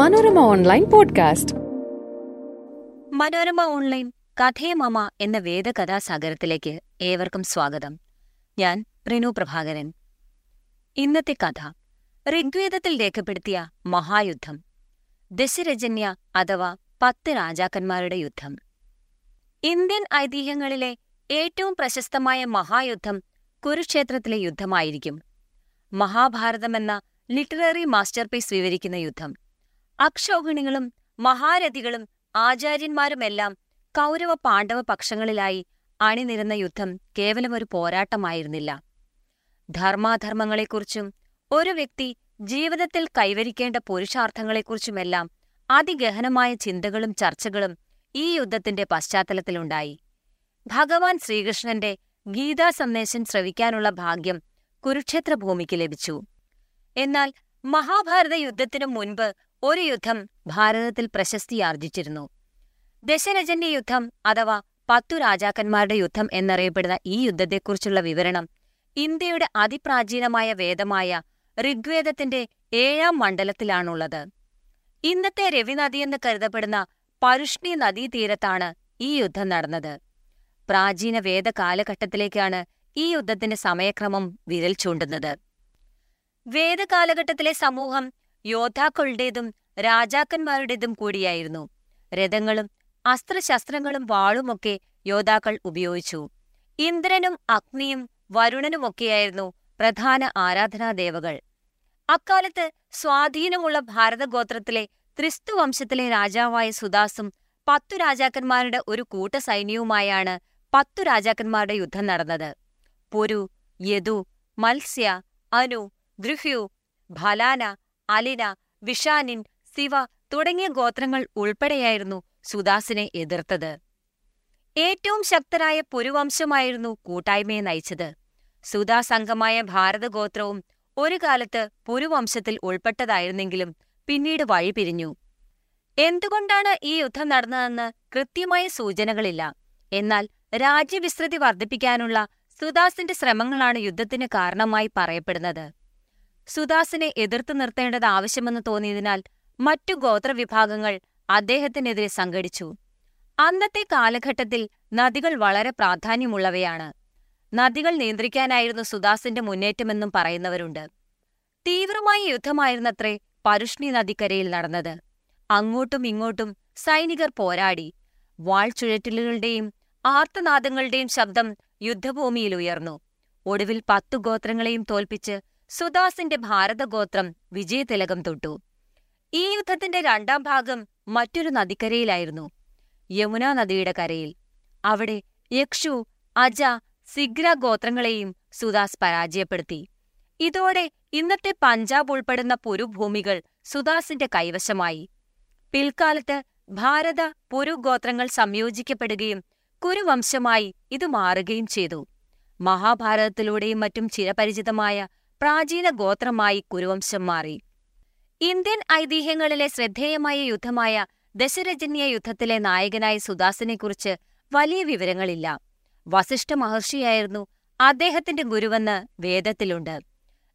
Manorama online podcast. Manorama online കഥേ മമ എന്ന വേദകഥാസാഗരത്തിലേക്ക് ഏവർക്കും സ്വാഗതം. ഞാൻ റിനു പ്രഭാകരൻ. ഇന്നത്തെ കഥ. ഋഗ്വേദത്തിൽ രേഖപ്പെടുത്തിയ മഹായുദ്ധം. ദശരജന്യ അഥവാ പത്ത് രാജാക്കന്മാരുടെ യുദ്ധം. ഇന്ത്യൻ ഐതിഹ്യങ്ങളിലെ ഏറ്റവും പ്രശസ്തമായ മഹായുദ്ധം കുരുക്ഷേത്രത്തിലെ യുദ്ധമായിരിക്കും. മഹാഭാരതമെന്ന ലിറ്റററി മാസ്റ്റർപീസ് വിവരിക്കുന്ന യുദ്ധം. അക്ഷൗഹിണികളും മഹാരഥികളും ആചാര്യന്മാരുമെല്ലാം കൗരവ പാണ്ഡവ പക്ഷങ്ങളിലായി അണിനിരന്ന യുദ്ധം കേവലം ഒരു പോരാട്ടമായിരുന്നില്ല. ധർമാധർമ്മങ്ങളെക്കുറിച്ചും ഒരു വ്യക്തി ജീവിതത്തിൽ കൈവരിക്കേണ്ട പുരുഷാർത്ഥങ്ങളെക്കുറിച്ചുമെല്ലാം അതിഗഹനമായ ചിന്തകളും ചർച്ചകളും ഈ യുദ്ധത്തിന്റെ പശ്ചാത്തലത്തിലുണ്ടായി. ഭഗവാൻ ശ്രീകൃഷ്ണന്റെ ഗീതാ സന്ദേശം ശ്രവിക്കാനുള്ള ഭാഗ്യം കുരുക്ഷേത്ര ഭൂമിക്ക് ലഭിച്ചു. എന്നാൽ മഹാഭാരത യുദ്ധത്തിനു മുൻപ് ഒരു യുദ്ധം ഭാരതത്തിൽ പ്രശസ്തിയാർജിച്ചിരുന്നു ദശരജന്റെ യുദ്ധം അഥവാ പത്തു രാജാക്കന്മാരുടെ യുദ്ധം എന്നറിയപ്പെടുന്ന ഈ യുദ്ധത്തെക്കുറിച്ചുള്ള വിവരണം ഇന്ത്യയുടെ അതിപ്രാചീനമായ വേദമായ ഋഗ്വേദത്തിന്റെ ഏഴാം മണ്ഡലത്തിലാണുള്ളത്. ഇന്നത്തെ രവിനദിയെന്ന് കരുതപ്പെടുന്ന പരുഷ്ണി നദീതീരത്താണ് ഈ യുദ്ധം നടന്നത്. പ്രാചീന വേദ കാലഘട്ടത്തിലേക്കാണ് ഈ യുദ്ധത്തിന്റെ സമയക്രമം വിരൽ ചൂണ്ടുന്നത്. വേദകാലഘട്ടത്തിലെ സമൂഹം യോദ്ധാക്കളുടേതും രാജാക്കന്മാരുടേതും കൂടിയായിരുന്നു. രഥങ്ങളും അസ്ത്രശസ്ത്രങ്ങളും വാളുമൊക്കെ യോദ്ധാക്കൾ ഉപയോഗിച്ചു. ഇന്ദ്രനും അഗ്നിയും വരുണനുമൊക്കെയായിരുന്നു പ്രധാന ആരാധനാദേവകൾ. അക്കാലത്ത് സ്വാധീനമുള്ള ഭാരതഗോത്രത്തിലെ ക്രിസ്തുവംശത്തിലെ രാജാവായ സുദാസും പത്തു രാജാക്കന്മാരുടെ ഒരു കൂട്ട സൈന്യവുമായാണ് പത്തു രാജാക്കന്മാരുടെ യുദ്ധം നടന്നത്. പുരു യദു മത്സ്യ അനു ഗൃഹ്യു ഭലാന അലിന വിഷാനിൻ സിവ തുടങ്ങിയ ഗോത്രങ്ങൾ ഉൾപ്പെടെയായിരുന്നു സുദാസിനെ എതിർത്തത്. ഏറ്റവും ശക്തരായ പുരുവംശമായിരുന്നു കൂട്ടായ്മയെ നയിച്ചത്. സുദാസ് അംഗമായ ഭാരതഗോത്രവും ഒരു കാലത്ത് പുരുവംശത്തിൽ ഉൾപ്പെട്ടതായിരുന്നെങ്കിലും പിന്നീട് വഴിപിരിഞ്ഞു. എന്തുകൊണ്ടാണ് ഈ യുദ്ധം നടന്നതെന്ന് കൃത്യമായ സൂചനകളില്ല. എന്നാൽ രാജ്യവിസ്തൃതി വർദ്ധിപ്പിക്കാനുള്ള സുദാസിന്റെ ശ്രമങ്ങളാണ് യുദ്ധത്തിന് കാരണമായി പറയപ്പെടുന്നത്. സുദാസിനെ എതിർത്തു നിർത്തേണ്ടത് ആവശ്യമെന്ന് തോന്നിയതിനാൽ മറ്റു ഗോത്രവിഭാഗങ്ങൾ അദ്ദേഹത്തിനെതിരെ സംഘടിച്ചു. അന്നത്തെ കാലഘട്ടത്തിൽ നദികൾ വളരെ പ്രാധാന്യമുള്ളവയാണ്. നദികൾ നിയന്ത്രിക്കാനായിരുന്നു സുദാസിന്റെ മുന്നേറ്റമെന്നും പറയുന്നവരുണ്ട്. തീവ്രമായ യുദ്ധമായിരുന്നത്രേ പരുഷ്ണി നദിക്കരയിൽ നടന്നത്. അങ്ങോട്ടും ഇങ്ങോട്ടും സൈനികർ പോരാടി. വാൾ ചുഴറ്റലുകളുടെയും ആർത്തനാദങ്ങളുടെയും ശബ്ദം യുദ്ധഭൂമിയിൽ ഉയർന്നു. ഒടുവിൽ പത്തു ഗോത്രങ്ങളെയും തോൽപ്പിച്ച് സുദാസിന്റെ ഭാരതഗോത്രം വിജയതിലകം തൊട്ടു. ഈ യുദ്ധത്തിന്റെ രണ്ടാം ഭാഗം മറ്റൊരു നദിക്കരയിലായിരുന്നു. യമുനാ നദിയുടെ കരയിൽ. അവിടെ യക്ഷു അജ സിഗ്ര ഗോത്രങ്ങളെയും സുദാസ് പരാജയപ്പെടുത്തി. ഇതോടെ ഇന്നത്തെ പഞ്ചാബ് ഉൾപ്പെടുന്ന പുരുഭൂമികൾ സുദാസിന്റെ കൈവശമായി. പിൽക്കാലത്ത് ഭാരത പുരു ഗോത്രങ്ങൾ സംയോജിക്കപ്പെടുകയും കുരുവംശമായി ഇത് മാറുകയും ചെയ്തു. മഹാഭാരതത്തിലൂടെയും മറ്റും ചിരപരിചിതമായ പ്രാചീന ഗോത്രമായി കുരുവംശം മാറി. ഇന്ത്യൻ ഐതിഹ്യങ്ങളിലെ ശ്രദ്ധേയമായ യുദ്ധമായ ദശരജന്യ യുദ്ധത്തിലെ നായകനായ സുദാസിനെക്കുറിച്ച് വലിയ വിവരങ്ങളില്ല. വസിഷ്ഠ മഹർഷിയായിരുന്നു അദ്ദേഹത്തിന്റെ ഗുരുവെന്ന് വേദത്തിലുണ്ട്.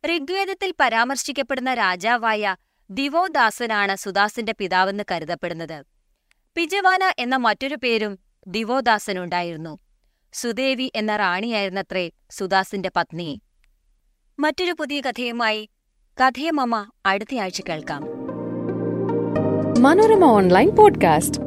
ഋഗ്വേദത്തിൽ പരാമർശിക്കപ്പെടുന്ന രാജാവായ ദിവോദാസനാണ് സുദാസിന്റെ പിതാവെന്ന് കരുതപ്പെടുന്നത്. പിജവാന എന്ന മറ്റൊരു പേരും ദിവോദാസനുണ്ടായിരുന്നു. സുദേവി എന്ന റാണിയായിരുന്നത്രേ സുദാസിന്റെ പത്നി. മറ്റൊരു പുതിയ കഥയുമായി കഥയമമ്മ അടുത്തയാഴ്ച കേൾക്കാം. Manorama online podcast.